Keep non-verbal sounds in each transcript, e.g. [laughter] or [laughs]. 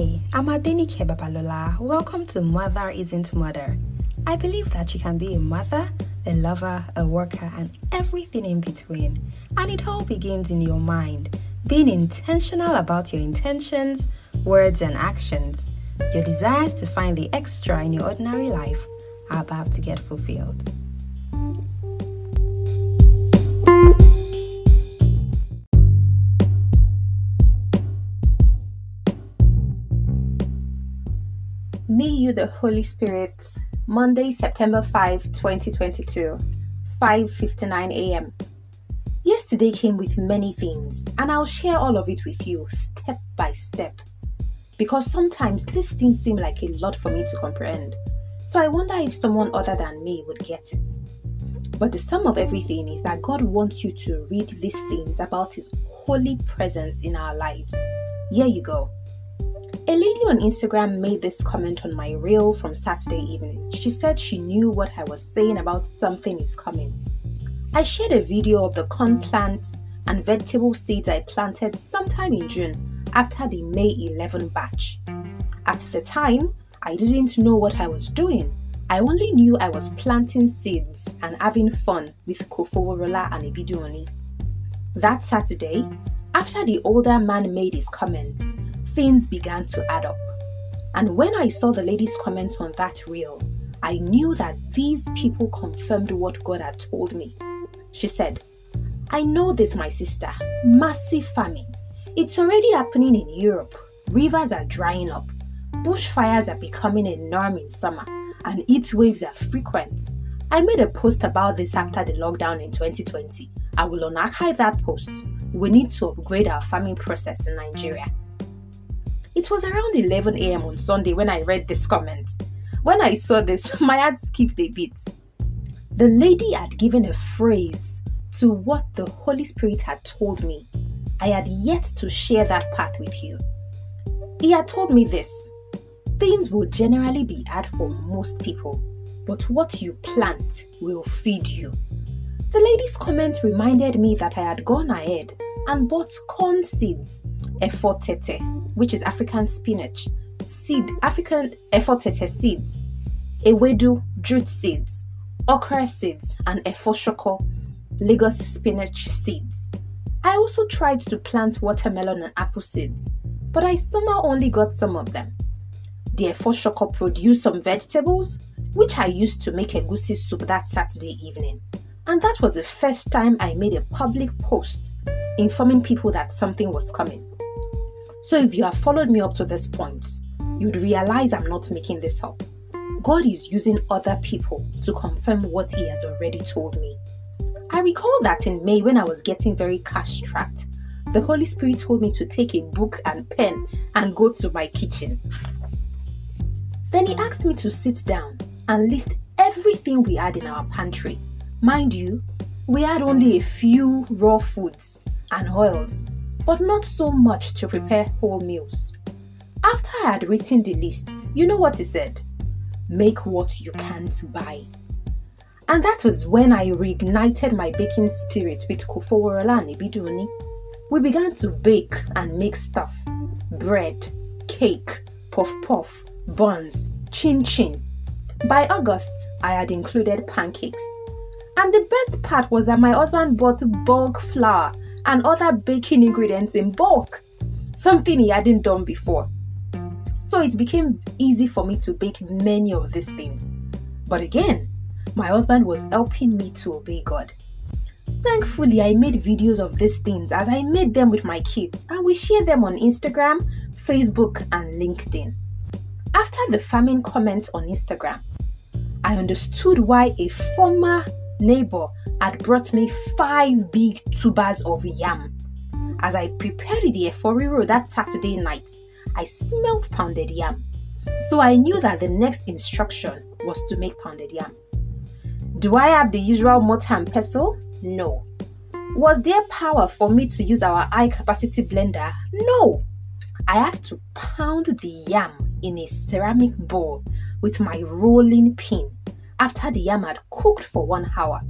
Hi, I'm Adenike Babalola. Welcome to Mother Isn't Murder. I believe that you can be a mother, a lover, a worker, and everything in between. And it all begins in your mind. Being intentional about your intentions, words, and actions. Your desires to find the extra in your ordinary life are about to get fulfilled. You, the Holy Spirit, Monday, September 5, 2022, 5:59 a.m. Yesterday came with many things, and I'll share all of it with you step by step. Because sometimes these things seem like a lot for me to comprehend. So I wonder if someone other than me would get it. But the sum of everything is that God wants you to read these things about His holy presence in our lives. Here you go. A lady on Instagram made this comment on my reel from Saturday evening. She said she knew what I was saying about something is coming. I shared a video of the corn plants and vegetable seeds I planted sometime in June after the May 11 batch. At the time, I didn't know what I was doing. I only knew I was planting seeds and having fun with Kofoworola and Ibiduoni. That Saturday, after the older man made his comments, things began to add up. And when I saw the lady's comments on that reel, I knew that these people confirmed what God had told me. She said, I know this, my sister. Massive famine. It's already happening in Europe. Rivers are drying up. Bushfires are becoming a norm in summer, and heat waves are frequent. I made a post about this after the lockdown in 2020. I will unarchive that post. We need to upgrade our farming process in Nigeria. It was around 11 a.m. on Sunday when I read this comment. When I saw this, [laughs] my heart skipped a bit. The lady had given a phrase to what the Holy Spirit had told me. I had yet to share that path with you. He had told me this things will generally be hard for most people, but what you plant will feed you. The lady's comment reminded me that I had gone ahead and bought corn seeds, efotete, which is African spinach, seed, African efotete seeds, ewedu, jute seeds, okra seeds, and efoshoko, Lagos spinach seeds. I also tried to plant watermelon and apple seeds, but I somehow only got some of them. The efoshoko produced some vegetables, which I used to make egusi soup that Saturday evening. And that was the first time I made a public post informing people that something was coming. So if you have followed me up to this point, you'd realize I'm not making this up. God is using other people to confirm what He has already told me. I recall that in May, when I was getting very cash strapped, the Holy Spirit told me to take a book and pen and go to my kitchen. Then He asked me to sit down and list everything we had in our pantry. Mind you, we had only a few raw foods and oils, but not so much to prepare whole meals. After I had written the list, you know what he said? Make what you can't buy. And that was when I reignited my baking spirit with Kofoworola and Ibiduni. We began to bake and make stuff bread, cake, puff puff, buns, chin chin. By August, I had included pancakes. And the best part was that my husband bought bulk flour and other baking ingredients in bulk, something he hadn't done before. So it became easy for me to bake many of these things. But again, my husband was helping me to obey God. Thankfully, I made videos of these things as I made them with my kids, and we share them on Instagram, Facebook, and LinkedIn. After the farming comment on Instagram, I understood why a former neighbor had brought me five big tubers of yam. As I prepared the eforiro that Saturday night, I smelt pounded yam. So I knew that the next instruction was to make pounded yam. Do I have the usual mortar and pestle? No. Was there power for me to use our high capacity blender? No. I had to pound the yam in a ceramic bowl with my rolling pin after the yam had cooked for one hour.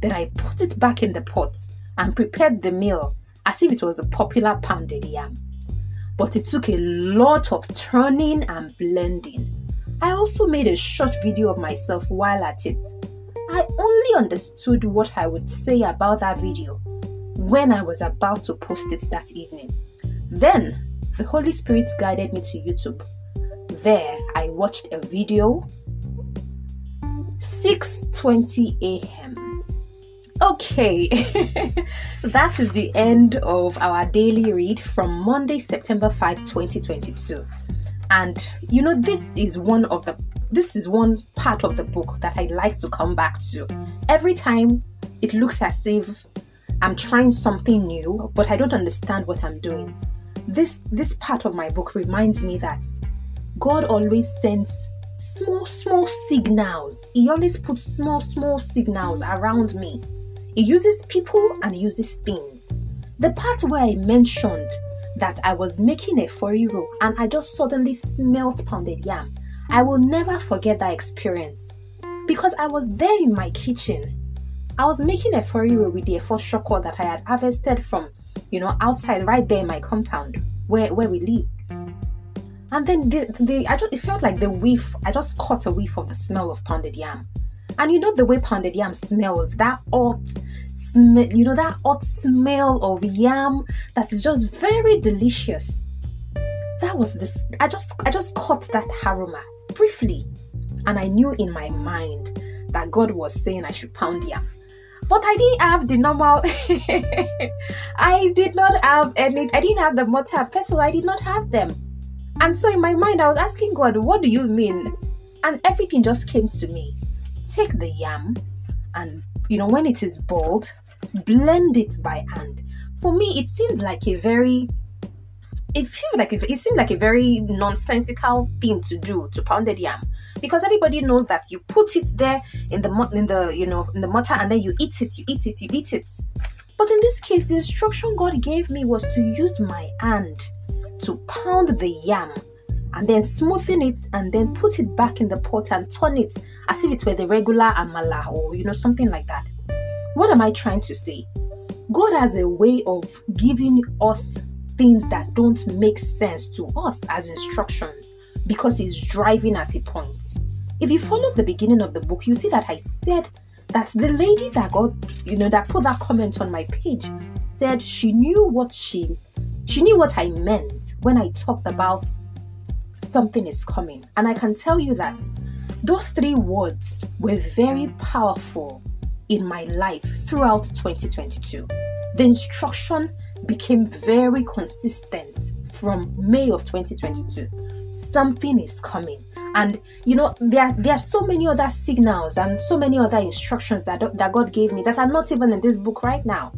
Then I put it back in the pot and prepared the meal as if it was a popular pounded yam. but it took a lot of turning and blending. I also made a short video of myself while at it. I only understood what I would say about that video when I was about to post it that evening. Then the Holy Spirit guided me to YouTube. There I watched a video 6:20 a.m. Okay. [laughs] that is the end of our daily read from Monday, September 5, 2022. And you know this is one of the this is one part of the book that I like to come back to. Every time it looks as if I'm trying something new, but I don't understand what I'm doing. This this part of my book reminds me that God always sends small small signals. He always puts small small signals around me. He uses people and uses things. The part where I mentioned that I was making a roll and I just suddenly smelt pounded yam. I will never forget that experience because I was there in my kitchen. I was making eforiro with the efo shoko that I had harvested from, you know, outside right there in my compound where, where we live. And then the, the I just it felt like the whiff. I just caught a whiff of the smell of pounded yam. And you know the way pounded yam smells, that hot smell, you know, that hot smell of yam that is just very delicious. That was this I just I just caught that aroma briefly. And I knew in my mind that God was saying I should pound yam. But I didn't have the normal [laughs] I did not have any I didn't have the mortar pestle, I did not have them. And so in my mind I was asking God, what do you mean? And everything just came to me. Take the yam and you know when it is boiled blend it by hand. For me it seemed like a very it seemed like it seemed like a very nonsensical thing to do to pounded yam. Because everybody knows that you put it there in the in the you know in the mortar and then you eat it you eat it you eat it. But in this case the instruction god gave me was to use my hand to pound the yam and then smoothen it and then put it back in the pot and turn it as if it were the regular amala or you know something like that. What am I trying to say? God has a way of giving us things that don't make sense to us as instructions because He's driving at a point. If you follow the beginning of the book, you see that I said that the lady that got, you know, that put that comment on my page said she knew what she she knew what I meant when I talked mm. about something is coming. And I can tell you that those three words were very mm. powerful in my life throughout 2022. The instruction became very consistent from May of 2022. Something is coming. And you know, there, there are so many other signals and so many other instructions that, that God gave me that are not even in this book right now.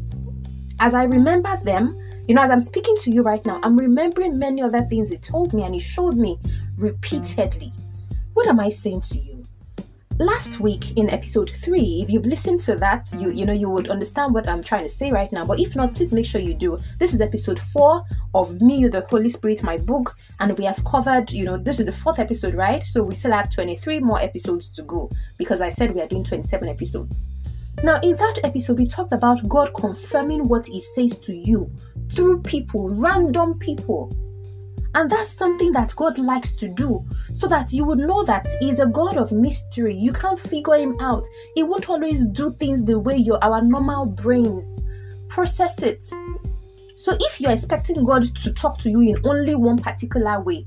As I remember them, you know, as I'm speaking to you right now, I'm remembering many other things He told me and He showed me repeatedly. What am I saying to you? Last week in episode three, if you've listened to that, you you know you would understand what I'm trying to say right now. But if not, please make sure you do. This is episode four of Me, the Holy Spirit, my book, and we have covered. You know, this is the fourth episode, right? So we still have 23 more episodes to go because I said we are doing 27 episodes. Now, in that episode, we talked about God confirming what He says to you through people, random people. And that's something that God likes to do so that you would know that He's a God of mystery. You can't figure Him out. He won't always do things the way your our normal brains process it. So if you're expecting God to talk to you in only one particular way,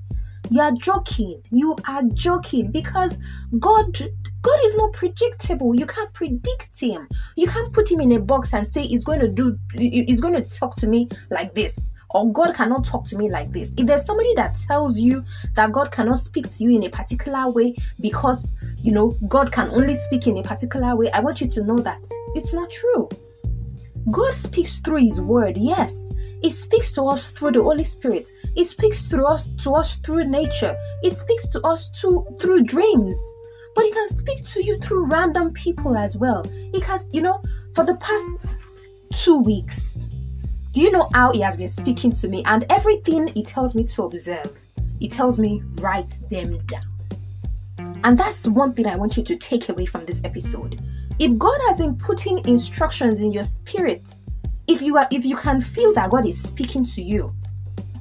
you are joking. You are joking because God God is not predictable. You can't predict him. You can't put him in a box and say he's going to do he's going to talk to me like this or God cannot talk to me like this. If there's somebody that tells you that God cannot speak to you in a particular way because you know God can only speak in a particular way, I want you to know that it's not true. God speaks through his word, yes. He speaks to us through the Holy Spirit. He speaks through us to us through nature. He speaks to us to, through dreams but he can speak to you through random people as well. He has, you know, for the past two weeks, do you know how he has been speaking to me? And everything he tells me to observe, he tells me write them down. And that's one thing I want you to take away from this episode. If God has been putting instructions in your spirit, if you are if you can feel that God is speaking to you,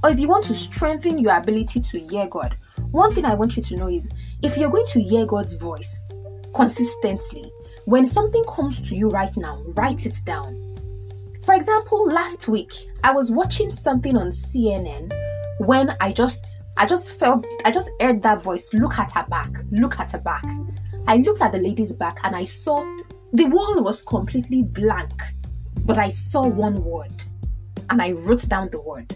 or if you want to strengthen your ability to hear God, one thing I want you to know is if you're going to hear God's voice consistently, when something comes to you right now, write it down. For example, last week I was watching something on CNN when I just I just felt I just heard that voice look at her back look at her back I looked at the lady's back and I saw the wall was completely blank but I saw one word and I wrote down the word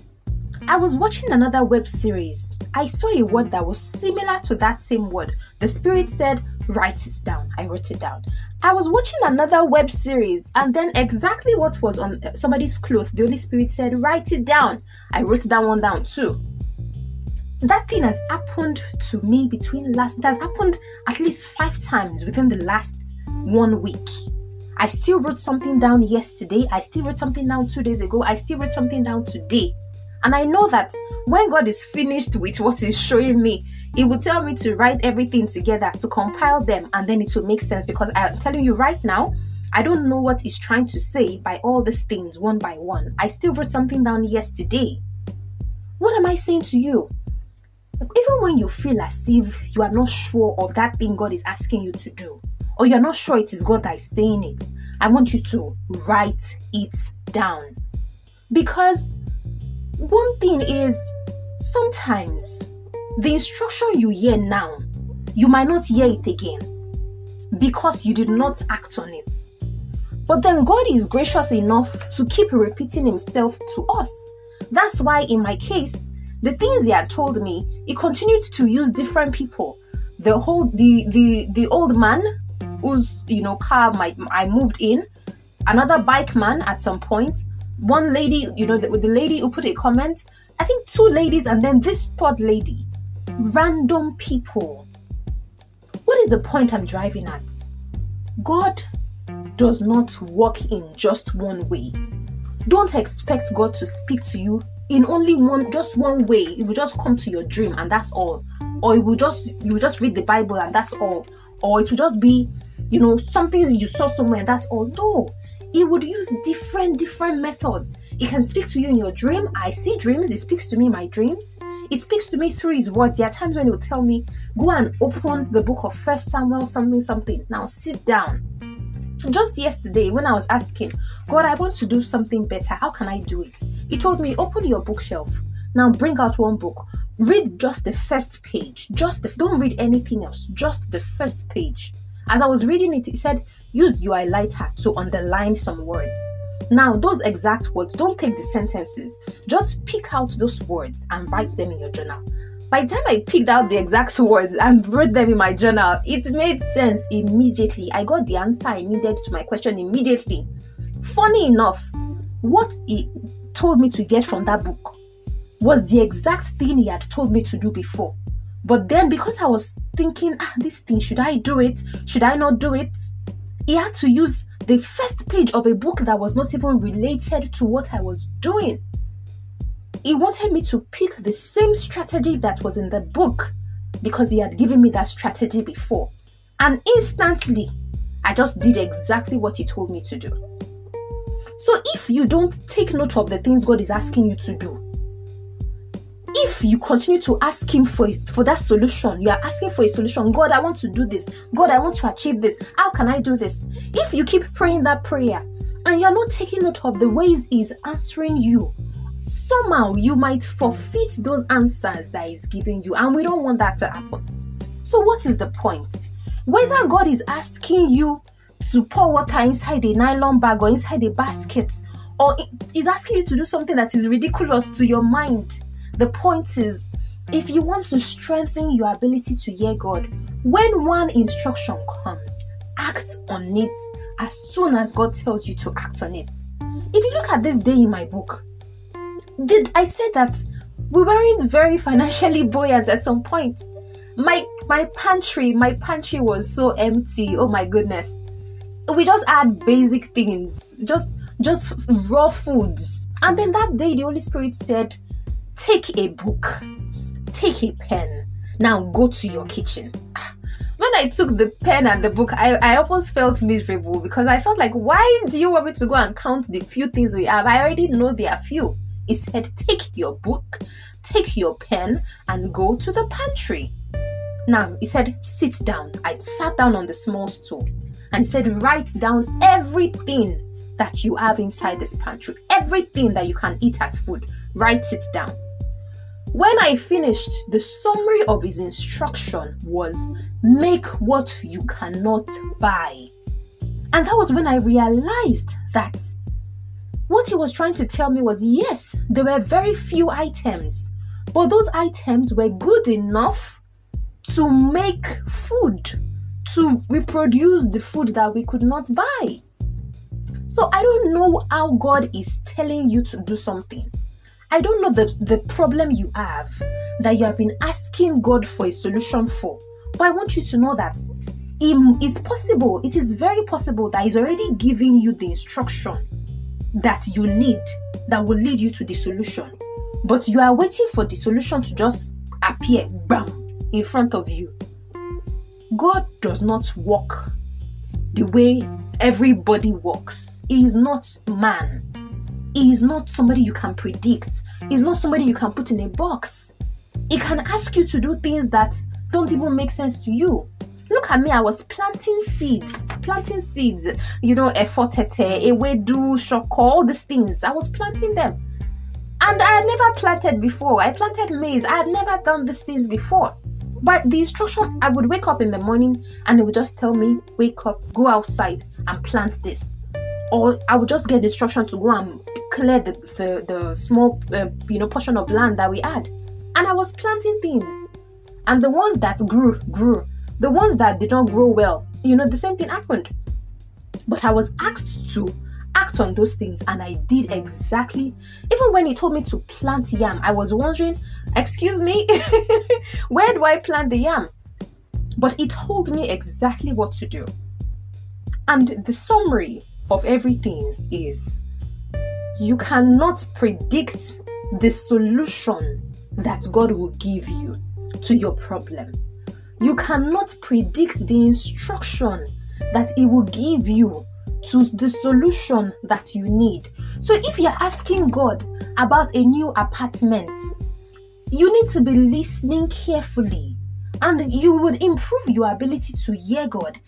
I was watching another web series. I saw a word that was similar to that same word. The spirit said write it down. I wrote it down. I was watching another web series and then exactly what was on uh, somebody's cloth the Holy Spirit said write it down. I wrote that one down too. That thing has happened to me between last it has happened at least five times within the last one week. I still wrote something down yesterday. I still wrote something down two days ago. I still wrote something down today and i know that when god is finished with what he's showing me he will tell me to write everything together to compile them and then it will make sense because i'm telling you right now I don't know what he's trying to say by all these things one by one. I still wrote something down yesterday. What am I saying to you? even when you feel as if you are not sure of that thing God is asking you to do, or you're not sure it is God that is saying it, I want you to write it down. Because one thing is, sometimes the instruction you hear now, you might not hear it again because you did not act on it. But then God is gracious enough to keep repeating Himself to us. That's why, in my case, the things he had told me, he continued to use different people. The whole the the the old man whose you know car my, I moved in, another bike man at some point, one lady, you know, the, the lady who put a comment, I think two ladies, and then this third lady. Random people. What is the point I'm driving at? God does not work in just one way. Don't expect God to speak to you in only one just one way it will just come to your dream and that's all or it will just you will just read the bible and that's all or it will just be you know something you saw somewhere and that's all no it would use different different methods he can speak to you in your dream i see dreams he speaks to me in my dreams he speaks to me through his word there are times when he will tell me go and open the book of first samuel something something now sit down just yesterday, when I was asking, God, I want to do something better, how can I do it? He told me, open your bookshelf. Now bring out one book. Read just the first page. Just the, don't read anything else. Just the first page. As I was reading it, it said, use your highlighter to underline some words. Now, those exact words, don't take the sentences. Just pick out those words and write them in your journal. By the time I picked out the exact [laughs] words and wrote them in my journal, it made sense immediately. I got the answer I needed to my question immediately. Funny enough, what he told me to get from that book was the exact thing he had told me to do before. But then, because I was thinking, ah, this thing, should I do it? Should I not do it? He had to use the first page of a book that was not even related to what I was doing he wanted me to pick the same strategy that was in the book because he had given me that strategy before. And instantly, I just did exactly what he told me to do. So if you don't take note of the things God is asking you to do, if you continue to ask him for it for that solution you are asking for a solution god i want to do this god i want to achieve this how can i do this if you keep praying that prayer and you're not taking note of the ways he's answering you somehow you might forfeit those answers that He's giving you, and we don't want that to happen. So, what is the point? Whether God is asking you to pour water inside a nylon bag or inside a basket, or is asking you to do something that is ridiculous to your mind, the point is if you want to strengthen your ability to hear God, when one instruction comes, act on it as soon as God tells you to act on it. If you look at this day in my book, did I say that we weren't very financially buoyant at some point? My my pantry, my pantry was so empty. Oh my goodness. We just had basic things, just just raw foods. And then that day the Holy Spirit said, Take a book, take a pen. Now go to your kitchen. When I took the pen and the book, I, I almost felt miserable because I felt like, why do you want me to go and count the few things we have? I already know there are few He said, Take your book, take your pen, and go to the pantry. Now, he said, Sit down. I sat down on the small stool and he said, Write down everything that you have inside this pantry, everything that you can eat as food. Write it down. When I finished, the summary of his instruction was make what you cannot buy. And that was when I realized that what he was trying to tell me was yes, there were very few items, but those items were good enough to make food, to reproduce the food that we could not buy. So I don't know how God is telling you to do something. I don't know the, the problem you have that you have been asking God for a solution for. But I want you to know that it's possible, it is very possible that He's already giving you the instruction that you need that will lead you to the solution. But you are waiting for the solution to just appear, bam, in front of you. God does not walk the way everybody walks. He is not man. Is not somebody you can predict. He's not somebody you can put in a box. He can ask you to do things that don't even make sense to you. Look at me, I was planting seeds, planting seeds, you know, efotete, ewedu, shoko, all these things. I was planting them. And I had never planted before. I planted maize. I had never done these things before. But the instruction, I would wake up in the morning and it would just tell me, wake up, go outside and plant this. Or I would just get instruction to go and clear the, the, the small, uh, you know, portion of land that we had. And I was planting things. And the ones that grew, grew. The ones that did not grow well, you know, the same thing happened. But I was asked to act on those things and I did exactly. Even when he told me to plant yam, I was wondering, excuse me, [laughs] where do I plant the yam? But he told me exactly what to do. And the summary of everything is you cannot predict the solution that God will give you to your problem. You cannot predict the instruction that He will give you to the solution that you need. So if you're asking God about a new apartment, you need to be listening carefully and you would improve your ability to hear God.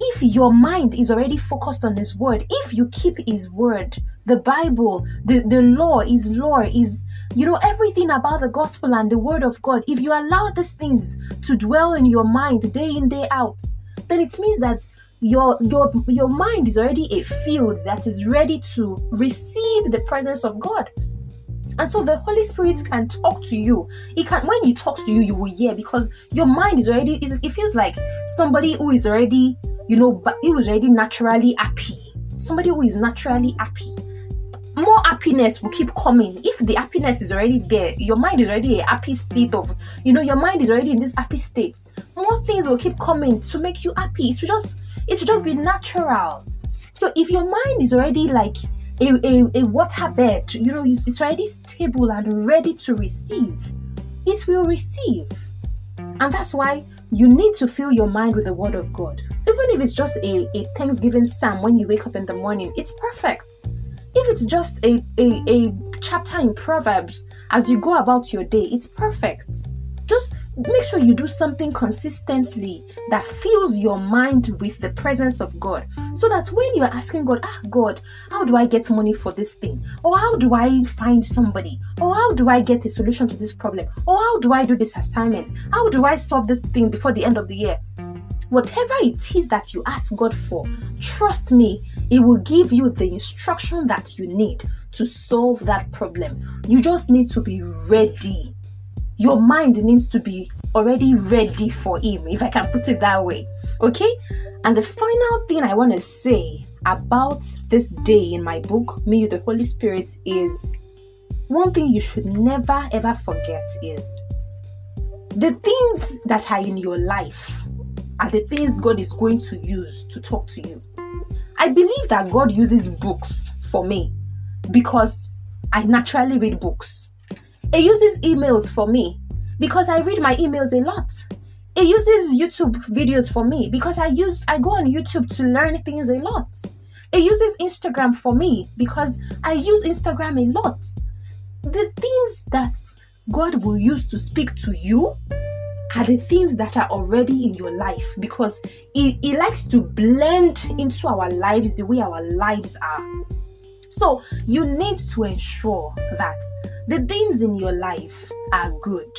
If your mind is already focused on His Word, if you keep His Word, the Bible, the, the law, His law is, you know, everything about the gospel and the Word of God, if you allow these things to dwell in your mind day in, day out, then it means that your your your mind is already a field that is ready to receive the presence of God. And so the Holy Spirit can talk to you. It can when he talks to you, you will hear because your mind is already it feels like somebody who is already, you know, but who is already naturally happy. Somebody who is naturally happy. More happiness will keep coming. If the happiness is already there, your mind is already a happy state of, you know, your mind is already in this happy state. More things will keep coming to make you happy. It will just it should just be natural. So if your mind is already like a, a, a waterbed, you know, it's already stable and ready to receive, it will receive. And that's why you need to fill your mind with the Word of God. Even if it's just a, a Thanksgiving psalm when you wake up in the morning, it's perfect. If it's just a, a, a chapter in Proverbs as you go about your day, it's perfect. Just make sure you do something consistently that fills your mind with the presence of God. So that when you're asking God, ah, God, how do I get money for this thing? Or how do I find somebody? Or how do I get a solution to this problem? Or how do I do this assignment? How do I solve this thing before the end of the year? Whatever it is that you ask God for, trust me, it will give you the instruction that you need to solve that problem. You just need to be ready your mind needs to be already ready for him, if I can put it that way. Okay? And the final thing I want to say about this day in my book, Me, You the Holy Spirit, is one thing you should never ever forget is the things that are in your life are the things God is going to use to talk to you. I believe that God uses books for me because I naturally read books. It uses emails for me because I read my emails a lot. It uses YouTube videos for me because I use I go on YouTube to learn things a lot. It uses Instagram for me because I use Instagram a lot. the things that God will use to speak to you are the things that are already in your life because he, he likes to blend into our lives the way our lives are. So you need to ensure that the things in your life are good.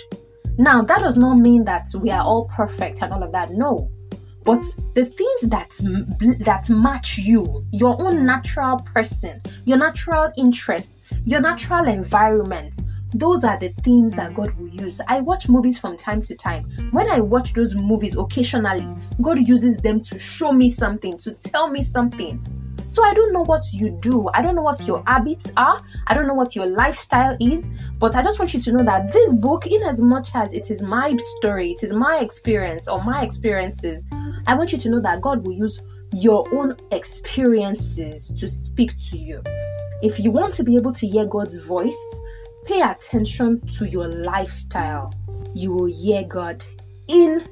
Now, that does not mean that we are all perfect and all of that. No. But the things that that match you, your own natural person, your natural interest, your natural environment, those are the things that mm. God will use. I watch movies from time to time. When I watch those movies occasionally, God uses them to show me something, to tell me something. So I don't know what you do. I don't know what your habits are. I don't know what your lifestyle is. But I just want you to know that this book, in as much as it is my story, it is my experience or my experiences, I want you to know that God will use your own experiences to speak to you. If you want to be able to hear God's voice, pay attention to your lifestyle. You will hear God in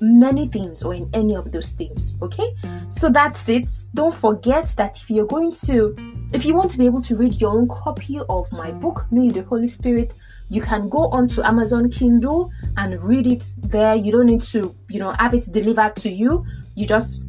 many things or in any of those things. Okay, so that's it. Don't forget that if you're going to, if you want to be able to read your own copy of my book, Me the Holy Spirit, you can go onto Amazon Kindle and read it there. You don't need to, you know, have it delivered to you. You just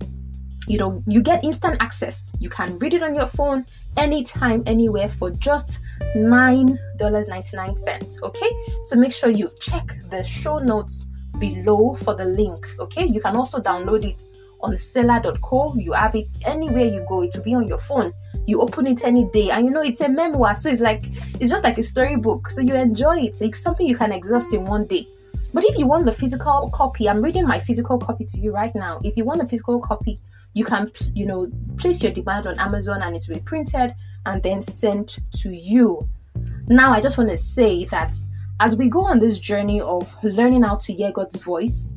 you know you get instant access you can read it on your phone anytime anywhere for just $9.99 okay so make sure you check the show notes below for the link. Okay, you can also download it on selar.co. You have it anywhere you go, it will be on your phone. You open it any day, and you know it's a memoir, so it's like it's just like a storybook. So you enjoy it. It's something you can exhaust in one day. But if you want the physical copy, I'm reading my physical copy to you right now. If you want the physical copy, you can you know place your demand on Amazon and it will be printed and then sent to you. Now I just want to say that as we go on this journey of learning how to hear God's voice,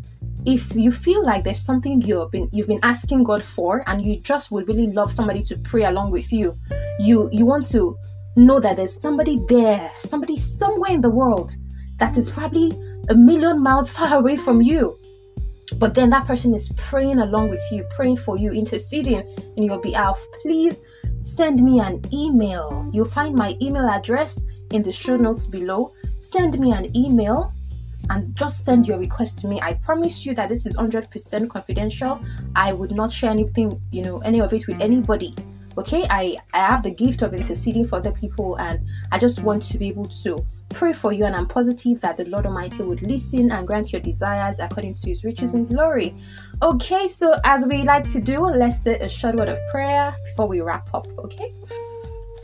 if you feel like there's something you've been you've been asking God for and you just would really love somebody to pray along with you, you you want to know that there's somebody there, somebody somewhere in the world that is probably a million miles [laughs] far away from you. But then that person is praying along with you, praying for you, interceding in your behalf. Please send me an email. You'll find my email address in the show notes below. Send me an email and just send your request to me. I promise you that this is 100% confidential. I would not share anything, you know, any of it with mm. anybody. Okay, I, I have the gift of interceding for other people, and I just want to be able to pray for you. And I'm positive that the Lord Almighty would listen and grant your desires according to his riches mm. and glory. Okay, so as we like to do, let's say a short word of prayer before we wrap up. Okay.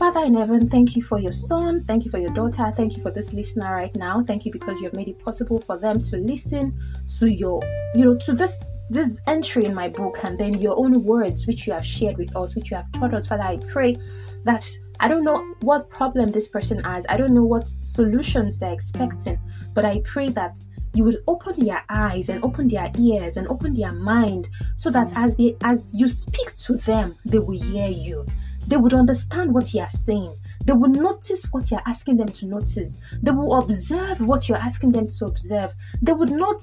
Father in heaven, thank you for your son. Thank you for your daughter. Thank you for this listener right now. Thank you because you have made it possible for them to listen to your, you know, to this this entry in my book and then your own words which you have shared with us, which you have taught us. Father, I pray that I don't know what problem this person has. I don't know what solutions they're expecting, but I pray that you would open their eyes and open their ears and open their mind so that as they as you speak to them, they will hear you they would understand what you are saying. They will notice what you're asking them to notice. They will observe what you're asking them to observe. They would not,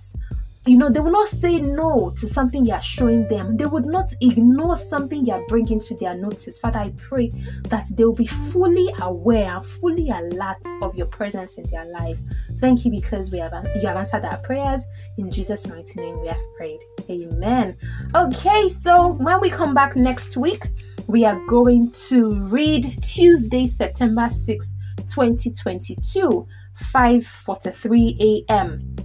you know, they will not say no to something you're showing them. They would not ignore something you're bringing to their notice. Father, I pray that they will be fully aware and fully alert of your presence in their lives. Thank you because we have you have answered our prayers. In Jesus' mighty name, we have prayed. Amen. Okay, so when we come back next week, we are going to read Tuesday, September 6, 2022, 5:43 a.m.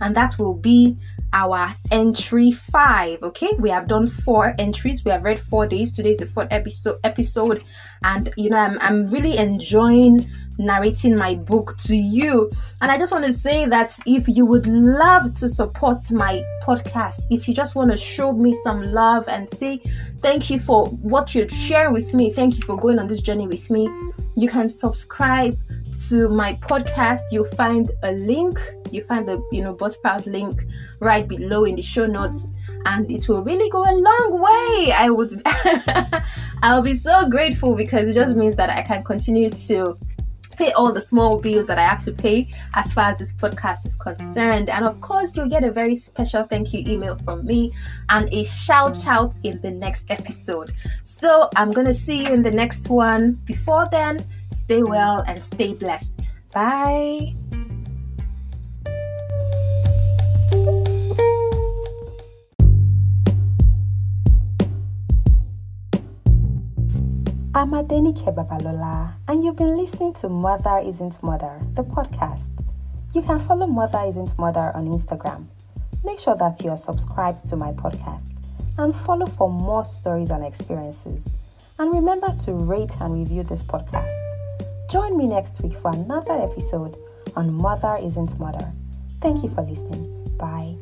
And that will be our entry 5 okay? We have done four entries. We have read four days. Today is the fourth episode episode. And you know i'm, I'm really enjoying narrating my book to you. And I just want to say that if you would love to support my podcast, if you just want to show me some love and say thank you for what you're sharing with me, thank you for going on this journey with me, you can subscribe to my podcast. You'll find a link, you find the you know Buzzsprout link right below in the show notes and it will really go a long way. I would [laughs] I'll be so grateful because it just means that I can continue to pay all the small bills that I have to pay as far as this podcast is concerned. And of course, you'll get a very special thank you email from me and a shout out in the next episode. So I'm going to see you in the next one. Before then, stay well and stay blessed. Bye. I'm Adenike Babalola, and you've been listening to Mother Isn't Murder, the podcast. You can follow Mother Isn't Murder on Instagram. Make sure that you are subscribed to my podcast and follow for more stories and experiences. And remember to rate and review this podcast. Join me next week for another episode on Mother Isn't Murder. Thank you for listening. Bye.